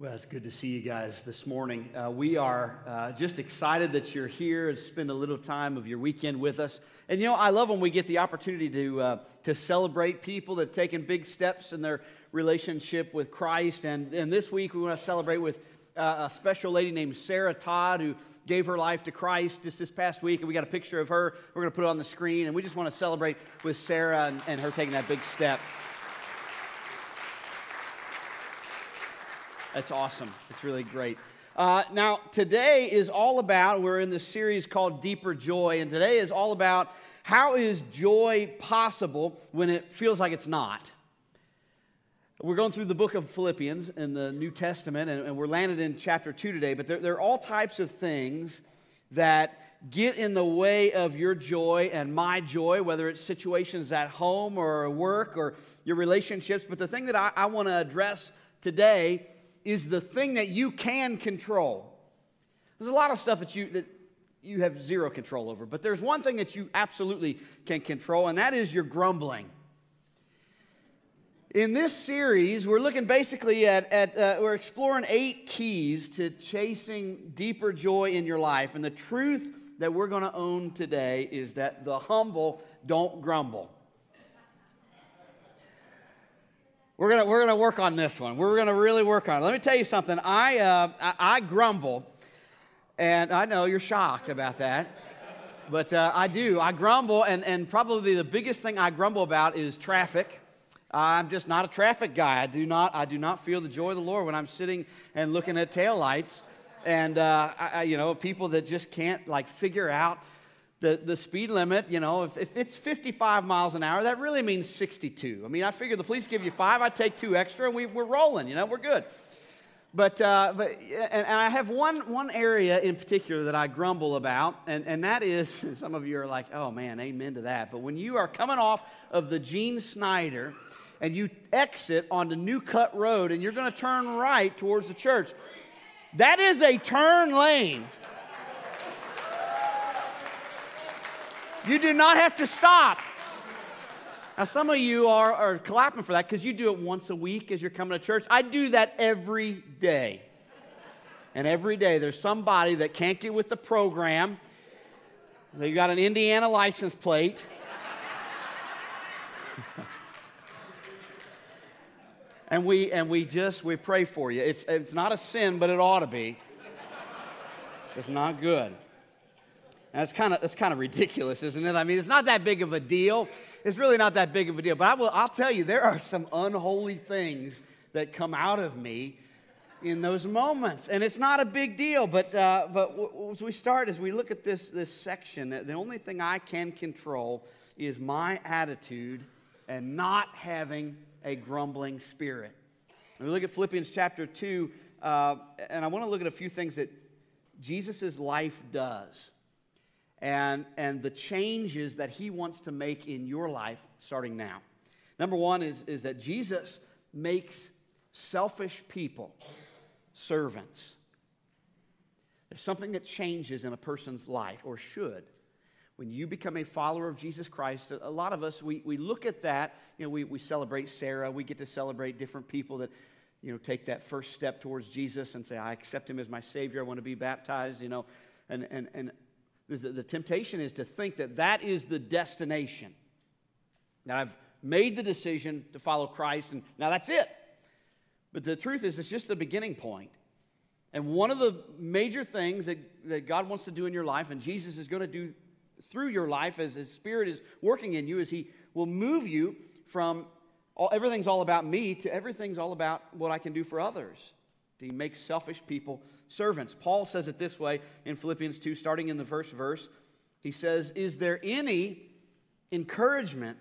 Well, it's good to see you guys this morning. Uh, we are uh, just excited that you're here and spend a little time of your weekend with us. And you know, I love when we get the opportunity to, uh, to celebrate people that have taken big steps in their relationship with Christ. And, and this week we want to celebrate with uh, a special lady named Sarah Todd who gave her life to Christ just this past week. And we got a picture of her. We're going to put it on the screen. And we just want to celebrate with Sarah and, and her taking that big step. That's awesome. It's really great. Uh, now, today is all about, we're in this series called Deeper Joy, and today is all about how is joy possible when it feels like it's not. We're going through the book of Philippians in the New Testament, and, and we're landed in chapter 2 today, but there, there are all types of things that get in the way of your joy and my joy, whether it's situations at home or work or your relationships. But the thing that I, I want to address today is the thing that you can control. There's a lot of stuff that you, that you have zero control over, but there's one thing that you absolutely can control, and that is your grumbling. In this series, we're looking basically at, at uh, we're exploring eight keys to chasing deeper joy in your life. And the truth that we're going to own today is that the humble don't grumble. We're gonna, we're gonna work on this one. We're gonna really work on it. Let me tell you something. I, uh, I, I, grumble, and I know you're shocked about that, but uh, I do. I grumble, and, and probably the biggest thing I grumble about is traffic. I'm just not a traffic guy. I do not, I do not feel the joy of the Lord when I'm sitting and looking at taillights, and uh, I, you know people that just can't like figure out the, the speed limit, you know, if, if it's 55 miles an hour, that really means 62. I mean, I figure the police give you five, I take two extra, and we, we're rolling, you know, we're good. But, uh, but and, and, I have one, one area in particular that I grumble about, and, and that is some of you are like, oh man, amen to that. But when you are coming off of the Gene Snyder and you exit on the New Cut Road and you're going to turn right towards the church, that is a turn lane. You do not have to stop. Now, some of you are, are clapping for that because you do it once a week as you're coming to church. I do that every day. And every day there's somebody that can't get with the program. They've got an Indiana license plate. and we and we just we pray for you. It's it's not a sin, but it ought to be. It's just not good. And that's kind of that's kind of ridiculous, isn't it? I mean, it's not that big of a deal. It's really not that big of a deal. But I will I'll tell you, there are some unholy things that come out of me in those moments, and it's not a big deal. But uh, but w- as we start, as we look at this this section, the only thing I can control is my attitude and not having a grumbling spirit. And we look at Philippians chapter two, uh, and I want to look at a few things that Jesus' life does and, and the changes that he wants to make in your life starting now. Number one is, is that Jesus makes selfish people servants. There's something that changes in a person's life, or should. When you become a follower of Jesus Christ, a lot of us, we, we look at that, you know, we, we celebrate Sarah, we get to celebrate different people that, you know, take that first step towards Jesus and say, I accept him as my Savior, I want to be baptized, you know, and, and, and the, temptation is to think that that is the destination. Now, I've made the decision to follow Christ, and now that's it. But the truth is, it's just the beginning point. And one of the major things that, that God wants to do in your life, and Jesus is going to do through your life as His Spirit is working in you, is He will move you from all, everything's all about me to everything's all about what I can do for others. He makes selfish people servants. Paul says it this way in Philippians 2, starting in the first verse. He says, Is there any encouragement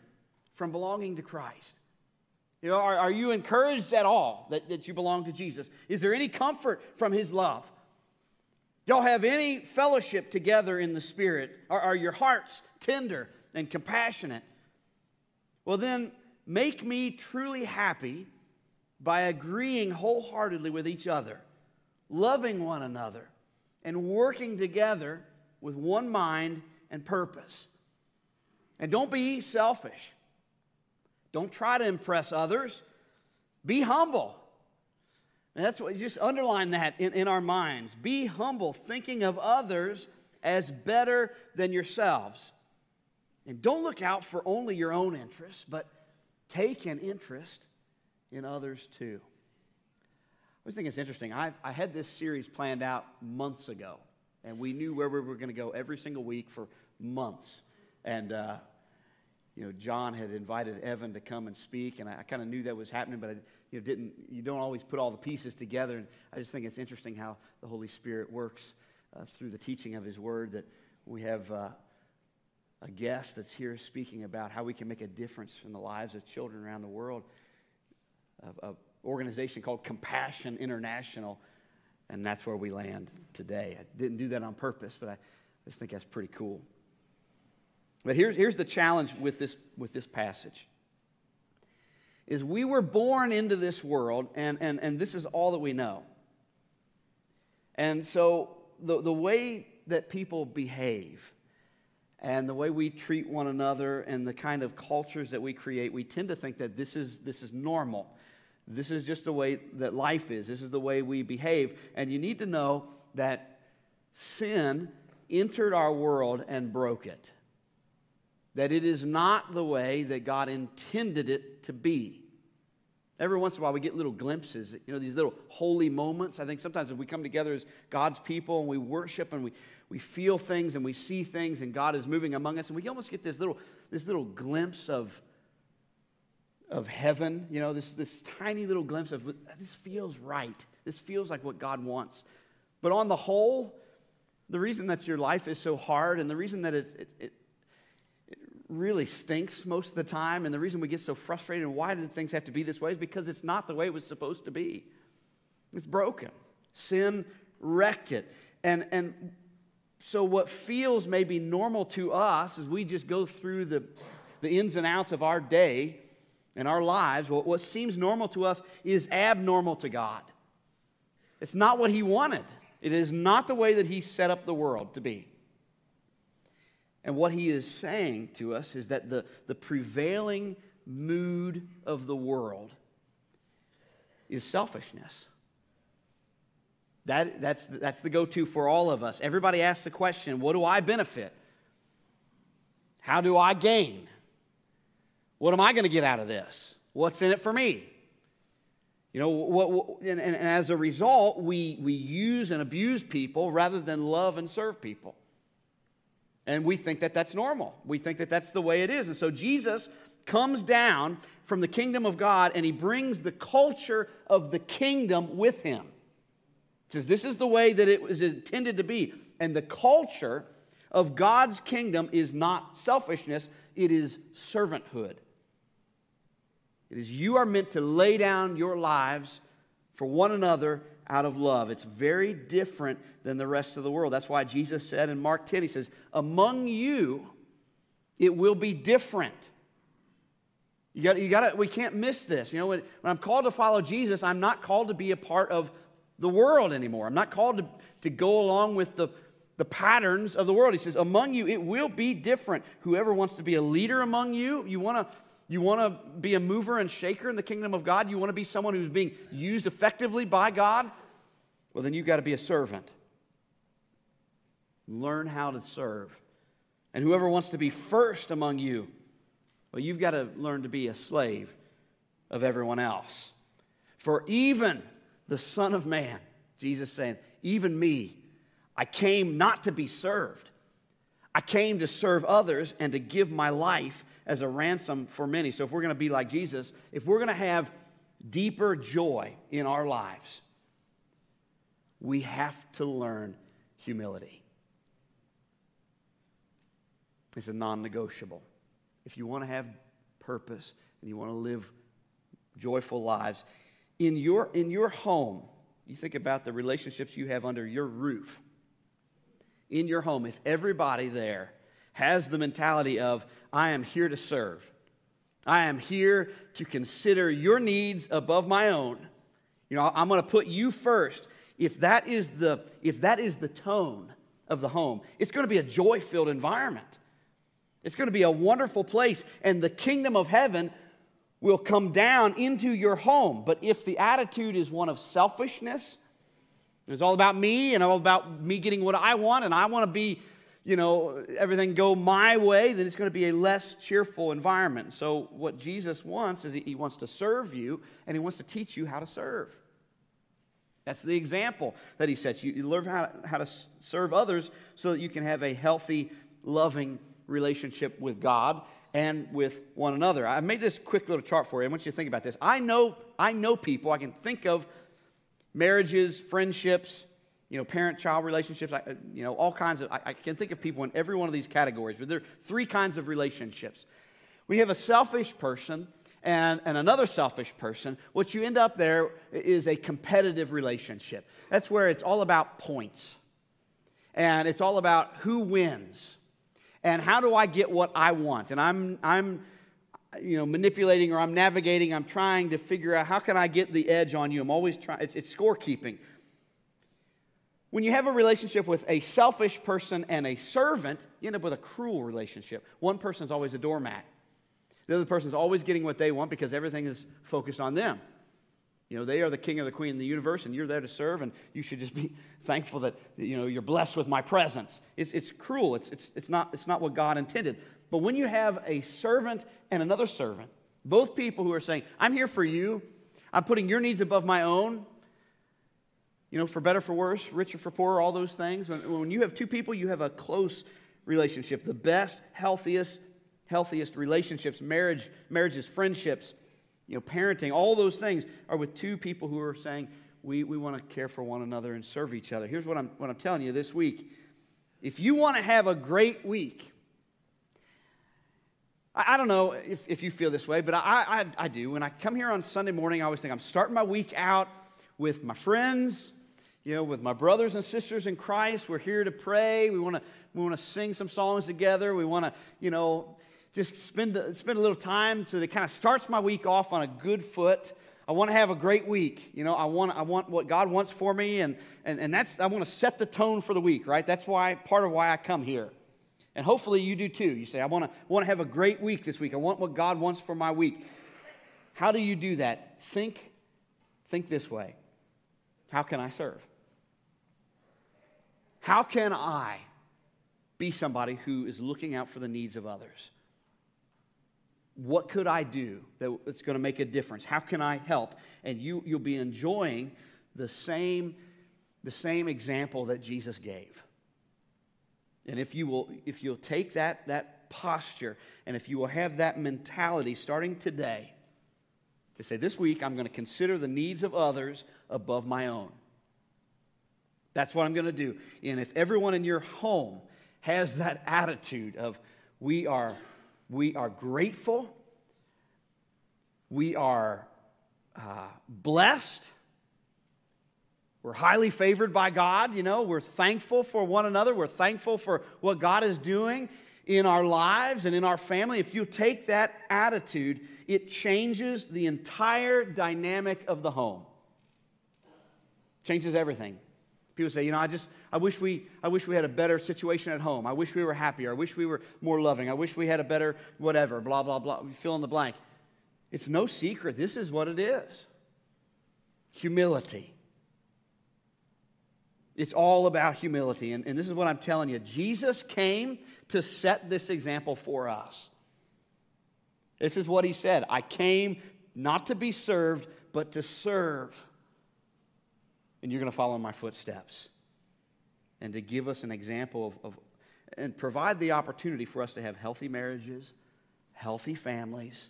from belonging to Christ? You know, are, are you encouraged at all that, that you belong to Jesus? Is there any comfort from his love? Y'all have any fellowship together in the Spirit? Are, are your hearts tender and compassionate? Well, then, make me truly happy by agreeing wholeheartedly with each other, loving one another, and working together with one mind and purpose. And don't be selfish. Don't try to impress others. Be humble. And that's what, just underline that in, in our minds. Be humble, thinking of others as better than yourselves. And don't look out for only your own interests, but take an interest in others too. I always think it's interesting. I've, I had this series planned out months ago, and we knew where we were going to go every single week for months. And, uh, you know, John had invited Evan to come and speak, and I, I kind of knew that was happening, but I you know, didn't, you don't always put all the pieces together. And I just think it's interesting how the Holy Spirit works uh, through the teaching of His Word that we have uh, a guest that's here speaking about how we can make a difference in the lives of children around the world. An organization called Compassion International, and that's where we land today. I didn't do that on purpose, but I just think that's pretty cool. But here's, here's the challenge with this, with this passage is we were born into this world, and, and, and this is all that we know. And so the, the way that people behave and the way we treat one another and the kind of cultures that we create, we tend to think that this is, this is normal. This is just the way that life is. This is the way we behave. And you need to know that sin entered our world and broke it that it is not the way that God intended it to be. Every once in a while, we get little glimpses, you know, these little holy moments. I think sometimes if we come together as God's people and we worship and we, we feel things and we see things and God is moving among us, and we almost get this little, this little glimpse of, of heaven, you know, this, this tiny little glimpse of this feels right. This feels like what God wants. But on the whole, the reason that your life is so hard and the reason that it, it, it really stinks most of the time. And the reason we get so frustrated and why do things have to be this way is because it's not the way it was supposed to be. It's broken. Sin wrecked it. And, and so, what feels maybe normal to us as we just go through the, the ins and outs of our day and our lives, what, what seems normal to us is abnormal to God. It's not what He wanted, it is not the way that He set up the world to be. And what he is saying to us is that the, the prevailing mood of the world is selfishness. That, that's, that's the go to for all of us. Everybody asks the question what do I benefit? How do I gain? What am I going to get out of this? What's in it for me? You know, what, what and, and as a result, we, we use and abuse people rather than love and serve people. And we think that that's normal. We think that that's the way it is. And so Jesus comes down from the kingdom of God and he brings the culture of the kingdom with him. He says, This is the way that it was intended to be. And the culture of God's kingdom is not selfishness, it is servanthood. It is you are meant to lay down your lives for one another out of love. It's very different than the rest of the world. That's why Jesus said in Mark 10, He says, Among you, it will be different. You got, you got we can't miss this. You know, when, when I'm called to follow Jesus, I'm not called to be a part of the world anymore. I'm not called to, to go along with the, the patterns of the world. He says, Among you, it will be different. Whoever wants to be a leader among you, you want to you want to be a mover and shaker in the kingdom of God? You want to be someone who's being used effectively by God? Well, then you've got to be a servant. Learn how to serve. And whoever wants to be first among you, well, you've got to learn to be a slave of everyone else. For even the Son of Man, Jesus saying, even me, I came not to be served. I came to serve others and to give my life as a ransom for many. So, if we're going to be like Jesus, if we're going to have deeper joy in our lives, we have to learn humility. It's a non negotiable. If you want to have purpose and you want to live joyful lives, in your, in your home, you think about the relationships you have under your roof. In your home, if everybody there has the mentality of, I am here to serve. I am here to consider your needs above my own. You know, I'm going to put you first. If that is the if that is the tone of the home, it's going to be a joy-filled environment. It's going to be a wonderful place and the kingdom of heaven will come down into your home. But if the attitude is one of selfishness, it's all about me and all about me getting what I want, and I want to be, you know, everything go my way, then it's going to be a less cheerful environment. So, what Jesus wants is he wants to serve you and he wants to teach you how to serve. That's the example that he sets. You, you learn how, how to serve others so that you can have a healthy, loving relationship with God and with one another. I made this quick little chart for you. I want you to think about this. I know, I know people, I can think of marriages, friendships, you know, parent-child relationships, I, you know, all kinds of, I, I can think of people in every one of these categories, but there are three kinds of relationships. When you have a selfish person and, and another selfish person, what you end up there is a competitive relationship. That's where it's all about points. And it's all about who wins. And how do I get what I want? And I'm, I'm you know, manipulating or I'm navigating, I'm trying to figure out how can I get the edge on you. I'm always trying, it's, it's scorekeeping. When you have a relationship with a selfish person and a servant, you end up with a cruel relationship. One person is always a doormat. The other person is always getting what they want because everything is focused on them. You know, they are the king or the queen of the universe, and you're there to serve, and you should just be thankful that, you know, you're blessed with my presence. It's, it's cruel. It's, it's, it's, not, it's not what God intended. But when you have a servant and another servant, both people who are saying, I'm here for you, I'm putting your needs above my own, you know, for better, for worse, richer, for poorer, all those things. When, when you have two people, you have a close relationship, the best, healthiest, healthiest relationships, marriage, marriages, friendships, you know, parenting, all those things are with two people who are saying, we, we want to care for one another and serve each other. Here's what I'm, what I'm telling you this week. If you want to have a great week, I, I don't know if, if you feel this way, but I, I, I do. When I come here on Sunday morning, I always think I'm starting my week out with my friends, you know, with my brothers and sisters in Christ. We're here to pray. We want to we want to sing some songs together. We want to, you know, just spend, spend a little time so that it kind of starts my week off on a good foot. I want to have a great week. You know, I want, I want what God wants for me, and, and, and that's, I want to set the tone for the week, right? That's why, part of why I come here. And hopefully you do too. You say, I want to, want to have a great week this week. I want what God wants for my week. How do you do that? Think, think this way. How can I serve? How can I be somebody who is looking out for the needs of others? what could I do that's going to make a difference? How can I help? And you, you'll be enjoying the same, the same example that Jesus gave. And if you will, if you'll take that, that posture and if you will have that mentality starting today to say, this week I'm going to consider the needs of others above my own. That's what I'm going to do. And if everyone in your home has that attitude of, we are we are grateful. We are uh, blessed. We're highly favored by God. You know, we're thankful for one another. We're thankful for what God is doing in our lives and in our family. If you take that attitude, it changes the entire dynamic of the home. Changes everything. People say, you know, I just, I wish we, I wish we had a better situation at home. I wish we were happier. I wish we were more loving. I wish we had a better whatever, blah, blah, blah. Fill in the blank. It's no secret. This is what it is humility. It's all about humility. And, and this is what I'm telling you Jesus came to set this example for us. This is what he said I came not to be served, but to serve and you're going to follow in my footsteps. And to give us an example of, of, and provide the opportunity for us to have healthy marriages, healthy families,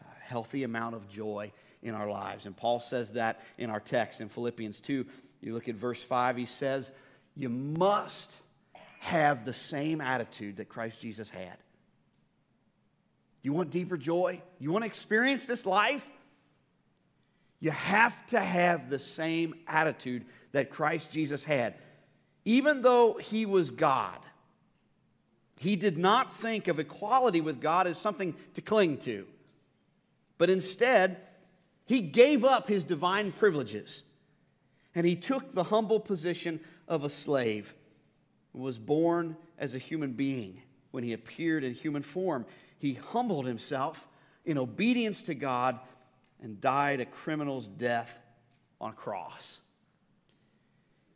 a healthy amount of joy in our lives. And Paul says that in our text in Philippians 2. You look at verse 5, he says, You must have the same attitude that Christ Jesus had. You want deeper joy? You want to experience this life? You have to have the same attitude that Christ Jesus had. Even though he was God, he did not think of equality with God as something to cling to. But instead, he gave up his divine privileges and he took the humble position of a slave was born as a human being. When he appeared in human form, he humbled himself in obedience to God and died a criminal's death on a cross.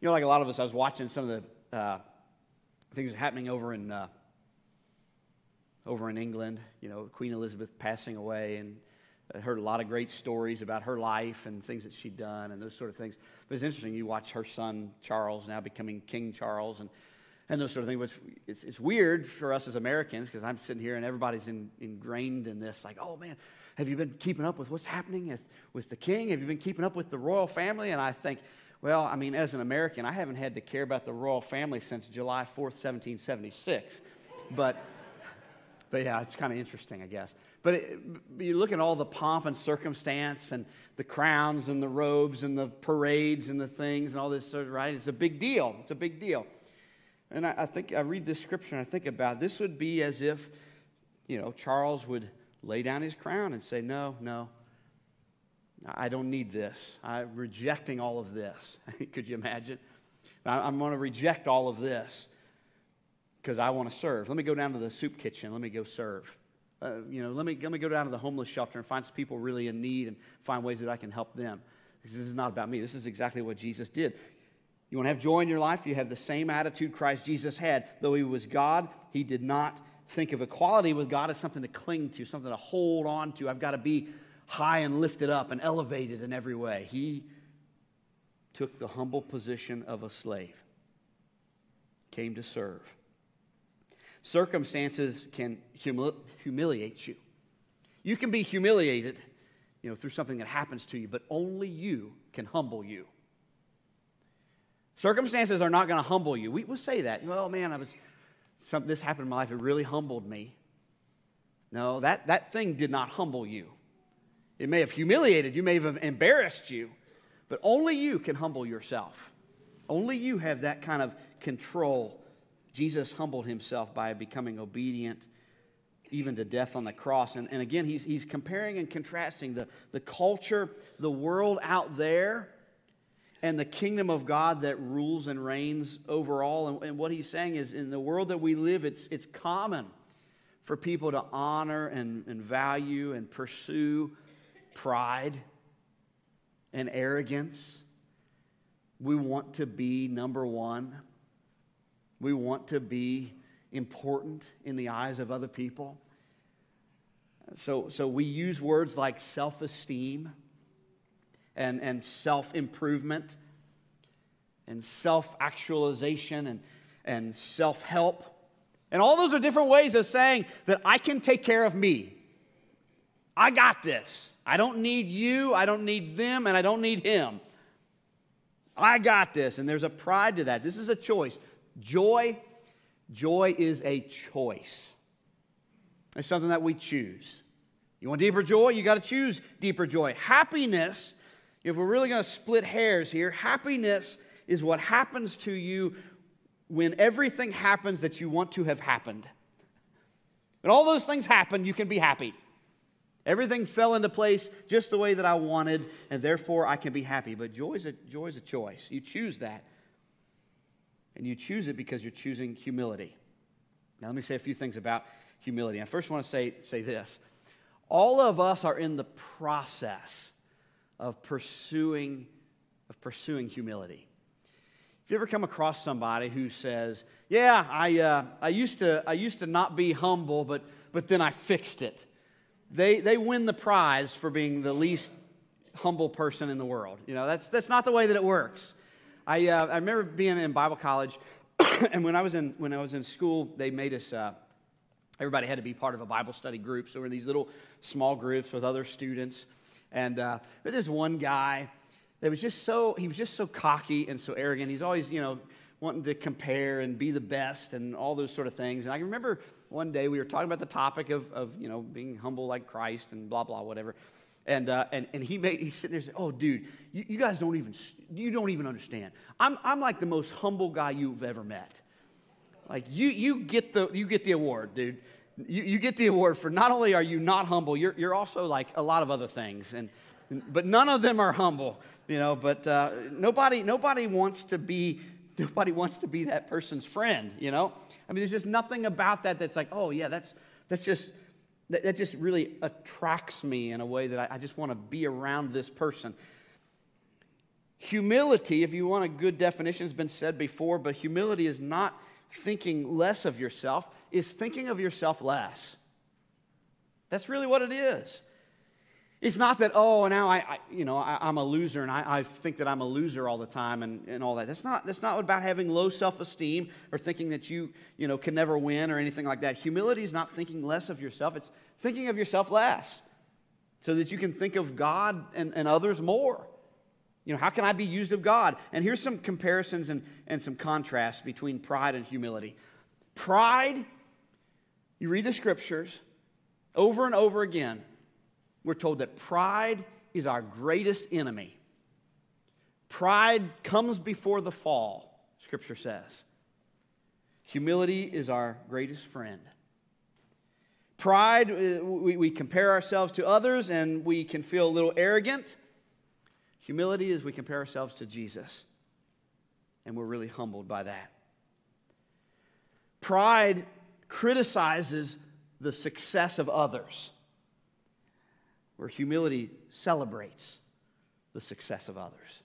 You know, like a lot of us, I was watching some of the uh, things happening over in uh, over in England. You know, Queen Elizabeth passing away, and I heard a lot of great stories about her life and things that she'd done and those sort of things. But it's interesting. You watch her son Charles now becoming King Charles, and and those sort of things. It's, it's weird for us as Americans because I'm sitting here and everybody's in, ingrained in this, like, oh man, have you been keeping up with what's happening with, with the king? Have you been keeping up with the royal family? And I think, well, I mean, as an American, I haven't had to care about the royal family since July 4th, 1776. But, but yeah, it's kind of interesting, I guess. But it, you look at all the pomp and circumstance and the crowns and the robes and the parades and the things and all this, right? It's a big deal. It's a big deal. And I, I think I read this scripture and I think about this would be as if, you know, Charles would lay down his crown and say, No, no, I don't need this. I'm rejecting all of this. Could you imagine? I'm going to reject all of this because I want to serve. Let me go down to the soup kitchen. Let me go serve. Uh, you know, let me, let me go down to the homeless shelter and find some people really in need and find ways that I can help them. This is not about me. This is exactly what Jesus did. You want to have joy in your life? You have the same attitude Christ Jesus had. Though he was God, he did not think of equality with God as something to cling to, something to hold on to. I've got to be high and lifted up and elevated in every way. He took the humble position of a slave, came to serve. Circumstances can humili- humiliate you. You can be humiliated, you know, through something that happens to you, but only you can humble you. Circumstances are not going to humble you. We will say that. Well, man, I was some, this happened in my life. It really humbled me. No, that, that thing did not humble you. It may have humiliated you, may have embarrassed you, but only you can humble yourself. Only you have that kind of control. Jesus humbled himself by becoming obedient even to death on the cross. And, and again, he's, he's comparing and contrasting the, the culture, the world out there and the kingdom of God that rules and reigns over all. And, and, what he's saying is, in the world that we live, it's, it's common for people to honor and, and value and pursue pride and arrogance. We want to be number one. We want to be important in the eyes of other people. So, so we use words like self esteem and, and self improvement and self actualization and, and self help. And all those are different ways of saying that I can take care of me. I got this. I don't need you, I don't need them, and I don't need him. I got this. And there's a pride to that. This is a choice. Joy, joy is a choice. It's something that we choose. You want deeper joy? You got to choose deeper joy. Happiness if we're really going to split hairs here, happiness is what happens to you when everything happens that you want to have happened. When all those things happen, you can be happy. Everything fell into place just the way that I wanted, and therefore I can be happy. But joy is a, joy is a choice. You choose that. And you choose it because you're choosing humility. Now, let me say a few things about humility. I first want to say, say this all of us are in the process of pursuing, of pursuing humility. If you ever come across somebody who says, Yeah, I, uh, I, used, to, I used to not be humble, but, but then I fixed it, they, they win the prize for being the least humble person in the world. You know, that's, that's not the way that it works. I, uh, I remember being in Bible college, and when I was in, when I was in school, they made us, uh, everybody had to be part of a Bible study group. So we're in these little small groups with other students. And uh, there's one guy that was just so, he was just so cocky and so arrogant. He's always, you know, wanting to compare and be the best and all those sort of things. And I remember one day we were talking about the topic of, of you know, being humble like Christ and blah, blah, whatever. And, uh, and, and he made, he's sitting there saying, oh, dude, you, you guys don't even, you don't even understand. I'm, I'm like the most humble guy you've ever met. Like, you, you, get the, you get the award, dude you, you get the award for not only are you not humble, you're, you're also like a lot of other things. And, but none of them are humble, you know. But uh, nobody, nobody wants to be, nobody wants to be that person's friend, you know. I mean, there's just nothing about that that's like, oh yeah, that's that's just that, that just really attracts me in a way that I, I just want to be around this person. Humility, if you want a good definition, has been said before, but humility is not thinking less of yourself, is thinking of yourself less. That's really what it is. It's not that, oh, now I, I you know, I, am a loser and I, I, think that I'm a loser all the time and, and all that. That's not, that's not about having low self-esteem or thinking that you, you know, can never win or anything like that. Humility is not thinking less of yourself. It's thinking of yourself less so that you can think of God and, and others more. You know, how can I be used of God? And here's some comparisons and, and some contrasts between pride and humility. Pride, you read the scriptures over and over again we're told that pride is our greatest enemy. Pride comes before the fall, Scripture says. Humility is our greatest friend. Pride, uh, we, we compare ourselves to others and we can feel a little arrogant. Humility is we compare ourselves to Jesus, and we're really humbled by that. Pride criticizes the success of others where humility celebrates the success of others.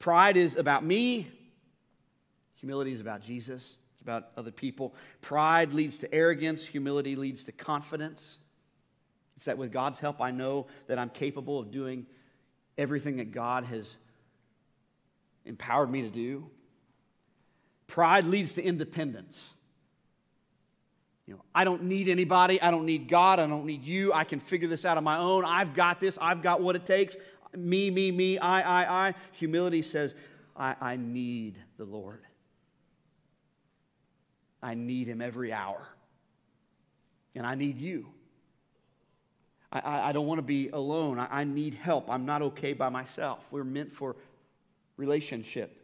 Pride is about me, humility is about Jesus, it's about other people. Pride leads to arrogance, humility leads to confidence. It's that with God's help, I know that I'm capable of doing everything that God has empowered me to do. Pride leads to independence. You know, I don't need anybody. I don't need God. I don't need you. I can figure this out on my own. I've got this. I've got what it takes. Me, me, me, I, I, I. Humility says, I, I need the Lord. I need Him every hour. And I need you. I, I, don't want to be alone. I, I need help. I'm not okay by myself. We're meant for relationship.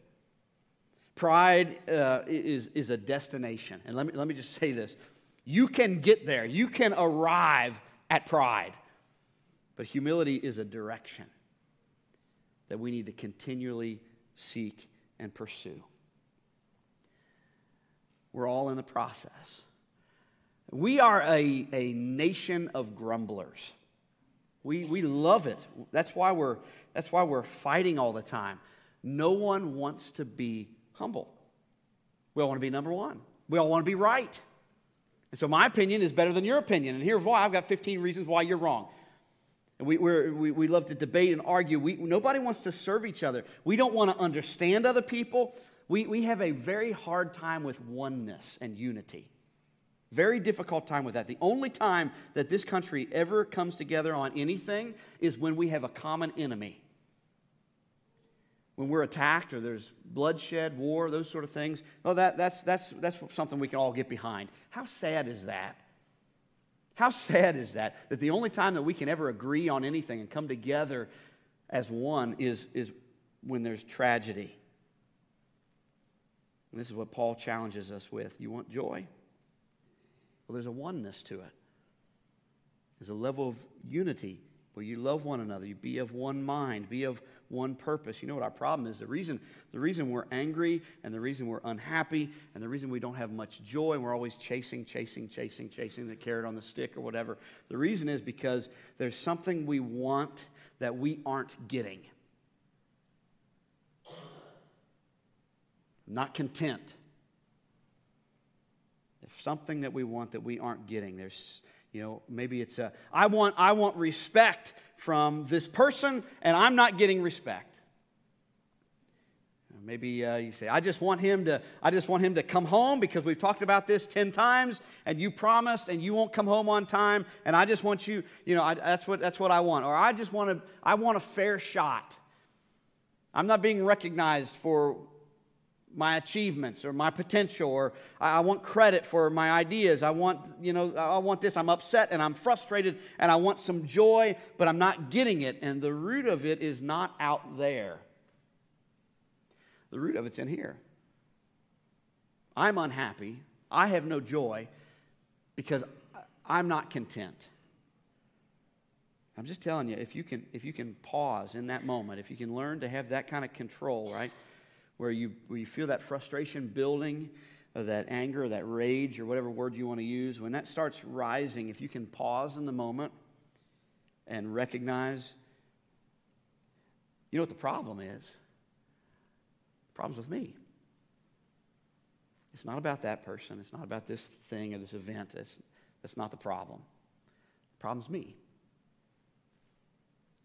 Pride uh, is, is a destination. And let me, let me just say this you can get there, you can arrive at pride. But humility is a direction that we need to continually seek and pursue. We're all in the process. We are a, a nation of grumblers. We, we love it. That's why, we're, that's why we're fighting all the time. No one wants to be humble. We all want to be number one. We all want to be right. And so my opinion is better than your opinion. And here's why I've got 15 reasons why you're wrong. And we, we we, love to debate and argue. We, nobody wants to serve each other. We don't want to understand other people. We, we have a very hard time with oneness and unity. Very difficult time with that. The only time that this country ever comes together on anything is when we have a common enemy when we're attacked or there's bloodshed, war, those sort of things, oh, that, that's, that's, that's something we can all get behind. How sad is that? How sad is that? That the only time that we can ever agree on anything and come together as one is, is when there's tragedy. And this is what Paul challenges us with. You want joy? Well, there's a oneness to it. There's a level of unity where you love one another, you be of one mind, be of one purpose. You know what our problem is? The reason, the reason we're angry and the reason we're unhappy and the reason we don't have much joy and we're always chasing, chasing, chasing, chasing the carrot on the stick or whatever, the reason is because there's something we want that we aren't getting. Not content. Something that we want that we aren't getting. There's you know, maybe it's a, I want, I want respect from this person, and I'm not getting respect. Maybe uh, you say, I just want him to, I just want him to come home because we've talked about this 10 times and you promised and you won't come home on time. And I just want you, you know, I, that's what, that's what I want. Or I just want to, I want a fair shot. I'm not being recognized for my achievements or my potential or I want credit for my ideas. I want, you know, I want this. I'm upset and I'm frustrated and I want some joy, but I'm not getting it. And the root of it is not out there. The root of it's in here. I'm unhappy. I have no joy because I'm not content. I'm just telling you, if you can, if you can pause in that moment, if you can learn to have that kind of control, right? Where you, where you feel that frustration building, or that anger, that rage, or whatever word you want to use, when that starts rising, if you can pause in the moment and recognize, you know what the problem is? The problem's with me. It's not about that person. It's not about this thing or this event. That's, that's not the problem. The problem's me.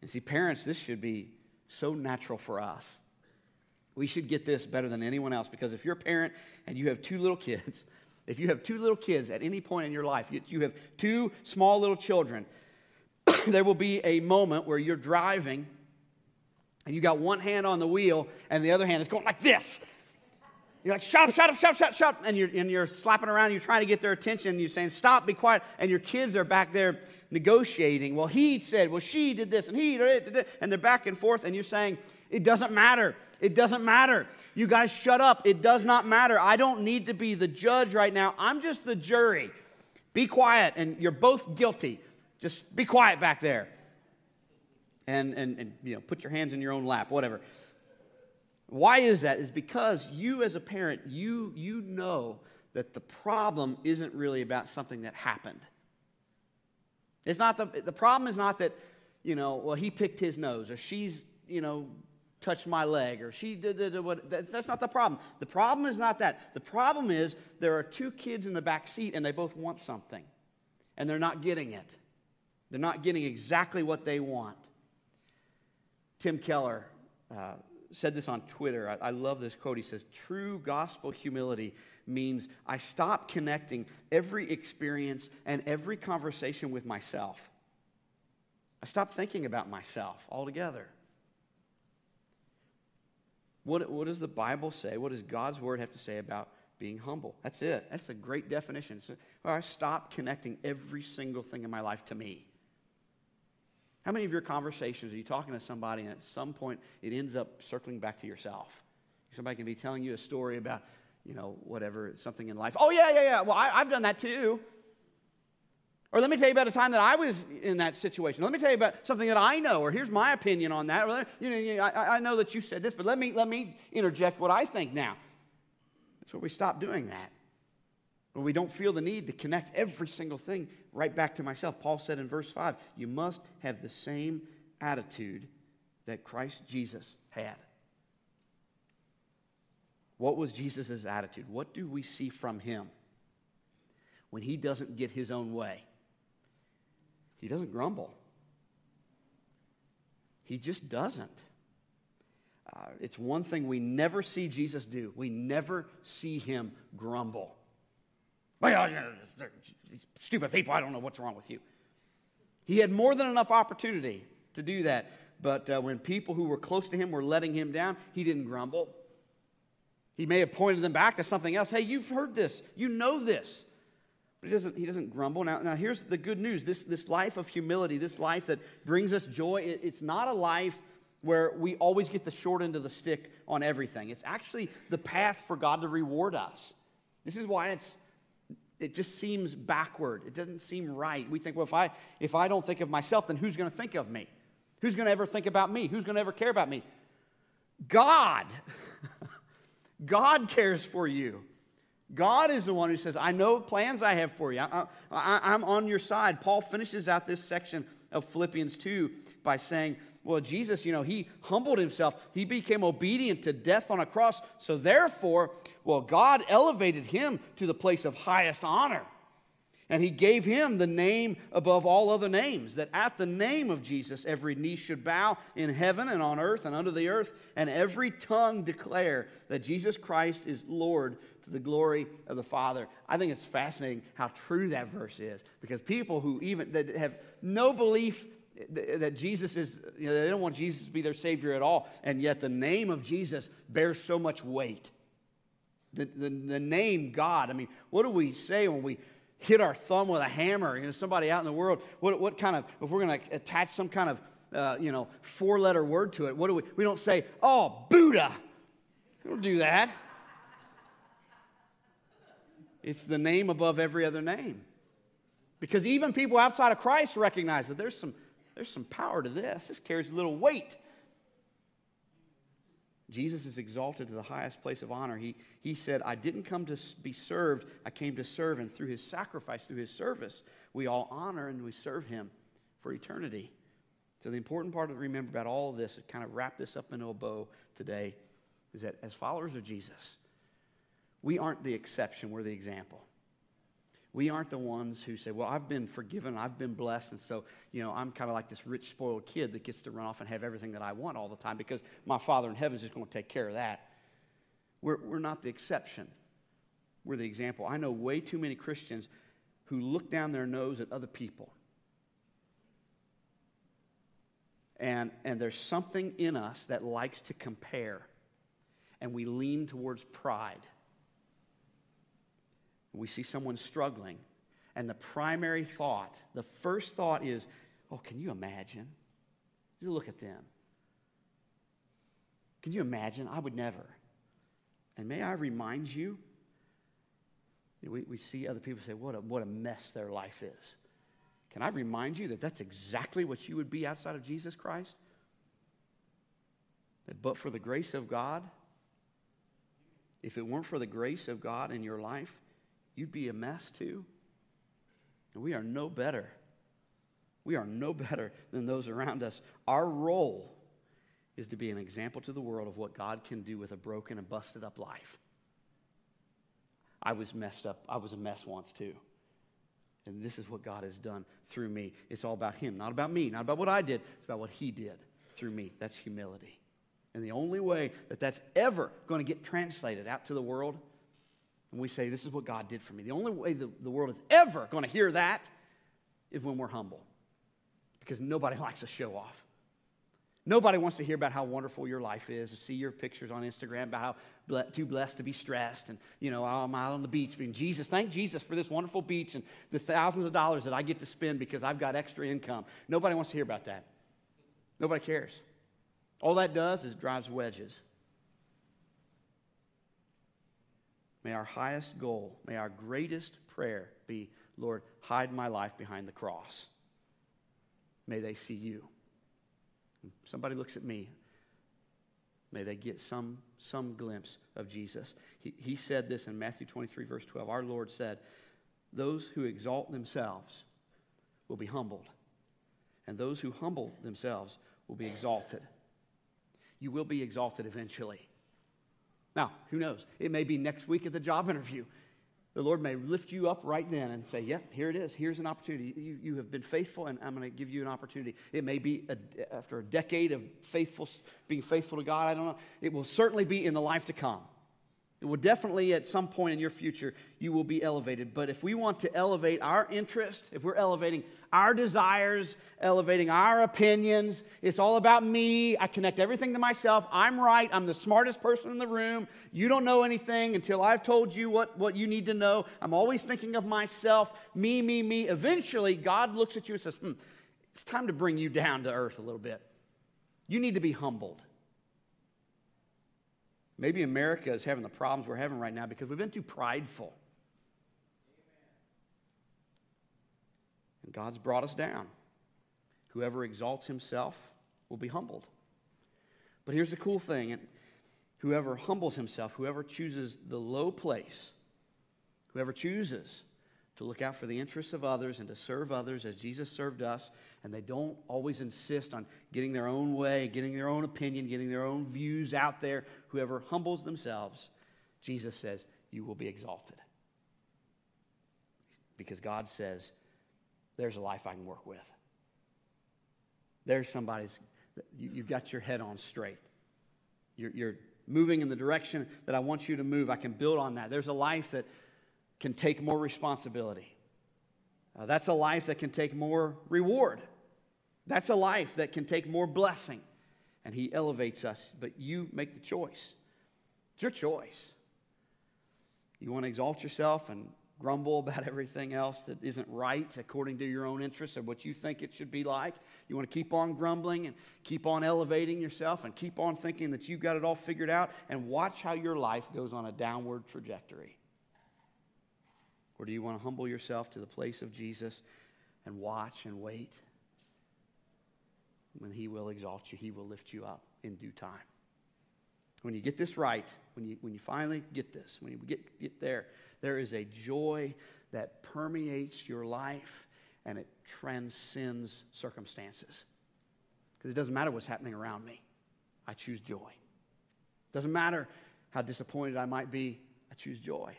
And see, parents, this should be so natural for us. We should get this better than anyone else because if you're a parent and you have two little kids, if you have two little kids at any point in your life, you have two small little children, there will be a moment where you're driving and you got one hand on the wheel and the other hand is going like this you're like, shut up, shut up, shut up, shut up, shut up. And you're, and you're slapping around, you're trying to get their attention, and you're saying, stop, be quiet. And your kids are back there negotiating. Well, he said, well, she did this, and he did it, and they're back and forth, and you're saying, it doesn't matter. It doesn't matter. You guys shut up. It does not matter. I don't need to be the judge right now. I'm just the jury. Be quiet, and you're both guilty. Just be quiet back there. And, and, and you know, put your hands in your own lap, whatever. Why is that? Is because you as a parent, you, you know that the problem isn't really about something that happened. It's not the, the problem is not that, you know, well, he picked his nose or she's, you know, touched my leg or she did, did, did what. That's, not the problem. The problem is not that. The problem is there are two kids in the back seat and they both want something and they're not getting it. They're not getting exactly what they want. Tim Keller, uh, said this on Twitter. I, I, love this quote. He says, True gospel humility means I stop connecting every experience and every conversation with myself. I stop thinking about myself altogether. What, what does the Bible say? What does God's word have to say about being humble? That's it. That's a great definition. So, I stop connecting every single thing in my life to me. How many of your conversations are you talking to somebody and at some point it ends up circling back to yourself? Somebody can be telling you a story about, you know, whatever, something in life. Oh, yeah, yeah, yeah. Well, I, have done that too. Or let me tell you about a time that I was in that situation. Let me tell you about something that I know, or here's my opinion on that. Or, you know, I, I know that you said this, but let me, let me interject what I think now. That's where we stop doing that. But we don't feel the need to connect every single thing right back to myself. Paul said in verse 5 you must have the same attitude that Christ Jesus had. What was Jesus' attitude? What do we see from him when he doesn't get his own way? He doesn't grumble, he just doesn't. Uh, it's one thing we never see Jesus do. We never see him grumble. Stupid people, I don't know what's wrong with you. He had more than enough opportunity to do that. But uh, when people who were close to him were letting him down, he didn't grumble. He may have pointed them back to something else. Hey, you've heard this. You know this. But he doesn't, he doesn't grumble. Now, now, here's the good news this, this life of humility, this life that brings us joy, it, it's not a life where we always get the short end of the stick on everything. It's actually the path for God to reward us. This is why it's it just seems backward. It doesn't seem right. We think, well, if I, if I don't think of myself, then who's going to think of me? Who's going to ever think about me? Who's going to ever care about me? God. God cares for you. God is the one who says, I know plans I have for you. I, am on your side. Paul finishes out this section of Philippians 2 by saying, well, Jesus, you know, he humbled himself. He became obedient to death on a cross. So therefore, well, God elevated him to the place of highest honor. And he gave him the name above all other names, that at the name of Jesus, every knee should bow in heaven and on earth and under the earth, and every tongue declare that Jesus Christ is Lord to the glory of the Father. I think it's fascinating how true that verse is, because people who even that have no belief that Jesus is, you know, they don't want Jesus to be their Savior at all, and yet the name of Jesus bears so much weight. The, the, the name God, I mean, what do we say when we hit our thumb with a hammer? You know, somebody out in the world, what, what kind of, if we're going to attach some kind of, uh, you know, four letter word to it, what do we, we don't say, oh, Buddha. We don't do that. It's the name above every other name. Because even people outside of Christ recognize that there's some there's some power to this. This carries a little weight. Jesus is exalted to the highest place of honor. He, he said, I didn't come to be served, I came to serve. And through his sacrifice, through his service, we all honor and we serve him for eternity. So, the important part to remember about all of this, to kind of wrap this up into a bow today, is that as followers of Jesus, we aren't the exception, we're the example. We aren't the ones who say, Well, I've been forgiven, I've been blessed, and so, you know, I'm kind of like this rich, spoiled kid that gets to run off and have everything that I want all the time because my Father in heaven is just going to take care of that. We're, we're not the exception, we're the example. I know way too many Christians who look down their nose at other people. And, and there's something in us that likes to compare, and we lean towards pride we see someone struggling, and the primary thought, the first thought is, oh, can you imagine? You look at them. Can you imagine? I would never. And may I remind you, we, we see other people say, what a, what a mess their life is. Can I remind you that that's exactly what you would be outside of Jesus Christ? That but for the grace of God, if it weren't for the grace of God in your life, you'd be a mess too. And we are no better. We are no better than those around us. Our role is to be an example to the world of what God can do with a broken and busted up life. I was messed up. I was a mess once too. And this is what God has done through me. It's all about Him, not about me, not about what I did. It's about what He did through me. That's humility. And the only way that that's ever going to get translated out to the world and we say, This is what God did for me. The only way the, the world is ever going to hear that is when we're humble. Because nobody likes to show off. Nobody wants to hear about how wonderful your life is, to see your pictures on Instagram about how too blessed to be stressed, and you know, oh, I'm out on the beach. Being Jesus, thank Jesus for this wonderful beach and the thousands of dollars that I get to spend because I've got extra income. Nobody wants to hear about that. Nobody cares. All that does is drives wedges. May our highest goal, may our greatest prayer be, Lord, hide my life behind the cross. May they see you. somebody looks at me. May they get some, some glimpse of Jesus. He, he said this in Matthew 23, verse 12. Our Lord said, Those who exalt themselves will be humbled, and those who humble themselves will be exalted. You will be exalted eventually. Now, who knows? It may be next week at the job interview. The Lord may lift you up right then and say, Yep, here it is. Here's an opportunity. You, you have been faithful, and I'm going to give you an opportunity. It may be a, after a decade of faithful, being faithful to God. I don't know. It will certainly be in the life to come. It will definitely, at some point in your future, you will be elevated. But if we want to elevate our interest, if we're elevating our desires, elevating our opinions, it's all about me. I connect everything to myself. I'm right. I'm the smartest person in the room. You don't know anything until I've told you what, what you need to know. I'm always thinking of myself, me, me, me. Eventually, God looks at you and says, hmm, It's time to bring you down to earth a little bit. You need to be humbled. Maybe America is having the problems we're having right now because we've been too prideful. And God's brought us down. Whoever exalts himself will be humbled. But here's the cool thing whoever humbles himself, whoever chooses the low place, whoever chooses to look out for the interests of others and to serve others as Jesus served us, and they don't always insist on getting their own way, getting their own opinion, getting their own views out there. Whoever humbles themselves, Jesus says, you will be exalted. Because God says, there's a life I can work with. There's somebody's, you, have got your head on straight. You're, you're moving in the direction that I want you to move. I can build on that. There's a life that can take more responsibility. Uh, that's a life that can take more reward. That's a life that can take more blessing. And He elevates us, but you make the choice. It's your choice. You want to exalt yourself and grumble about everything else that isn't right according to your own interests or what you think it should be like. You want to keep on grumbling and keep on elevating yourself and keep on thinking that you've got it all figured out and watch how your life goes on a downward trajectory. Or do you want to humble yourself to the place of Jesus and watch and wait? When He will exalt you, He will lift you up in due time. When you get this right, when you, when you finally get this, when you get, get there, there is a joy that permeates your life and it transcends circumstances. Because it doesn't matter what's happening around me, I choose joy. Doesn't matter how disappointed I might be, I choose joy.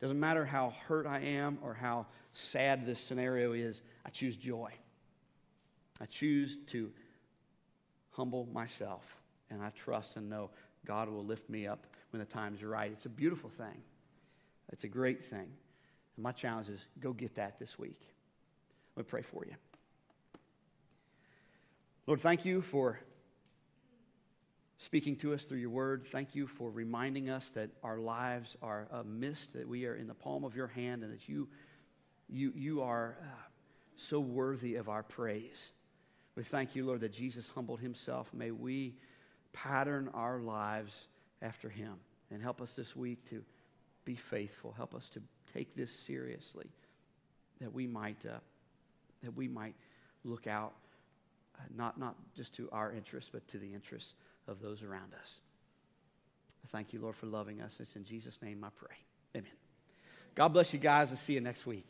Doesn't matter how hurt I am or how sad this scenario is, I choose joy. I choose to humble myself and I trust and know God will lift me up when the time's right. It's a beautiful thing. It's a great thing. And my challenge is go get that this week. Let me pray for you. Lord, thank you for speaking to us through your word. Thank you for reminding us that our lives are a mist, that we are in the palm of your hand, and that you, you, you are uh, so worthy of our praise. We thank you, Lord, that Jesus humbled himself. May we pattern our lives after him and help us this week to be faithful. Help us to take this seriously, that we might, uh, that we might look out uh, not, not just to our interests, but to the interests of those around us. Thank you, Lord, for loving us. It's in Jesus' name I pray. Amen. God bless you guys. I'll see you next week.